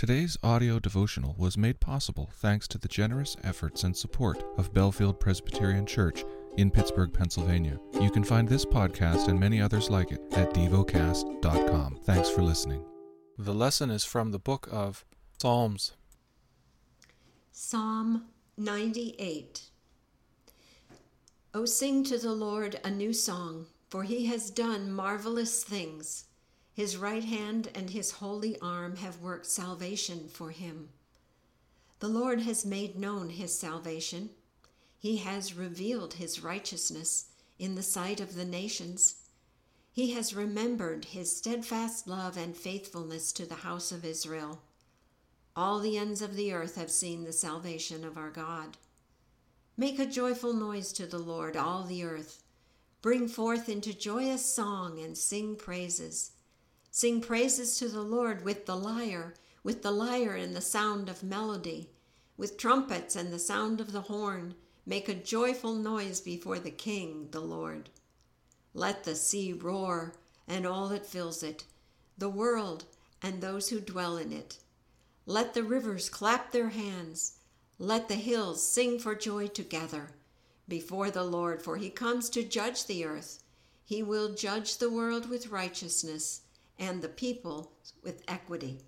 Today's audio devotional was made possible thanks to the generous efforts and support of Bellefield Presbyterian Church in Pittsburgh, Pennsylvania. You can find this podcast and many others like it at devocast.com. Thanks for listening. The lesson is from the book of Psalms. Psalm 98 O sing to the Lord a new song, for he has done marvelous things. His right hand and his holy arm have worked salvation for him. The Lord has made known his salvation. He has revealed his righteousness in the sight of the nations. He has remembered his steadfast love and faithfulness to the house of Israel. All the ends of the earth have seen the salvation of our God. Make a joyful noise to the Lord, all the earth. Bring forth into joyous song and sing praises. Sing praises to the Lord with the lyre, with the lyre and the sound of melody, with trumpets and the sound of the horn. Make a joyful noise before the King, the Lord. Let the sea roar and all that fills it, the world and those who dwell in it. Let the rivers clap their hands. Let the hills sing for joy together before the Lord, for he comes to judge the earth. He will judge the world with righteousness and the people with equity.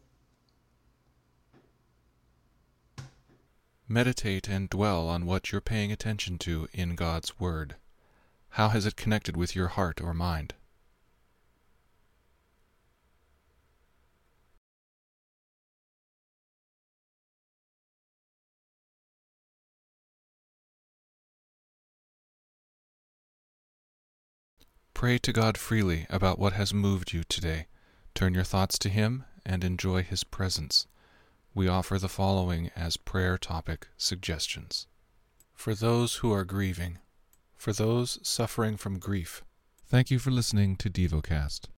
Meditate and dwell on what you're paying attention to in God's Word. How has it connected with your heart or mind? Pray to God freely about what has moved you today. Turn your thoughts to Him and enjoy His presence. We offer the following as prayer topic suggestions. For those who are grieving, for those suffering from grief. Thank you for listening to DevoCast.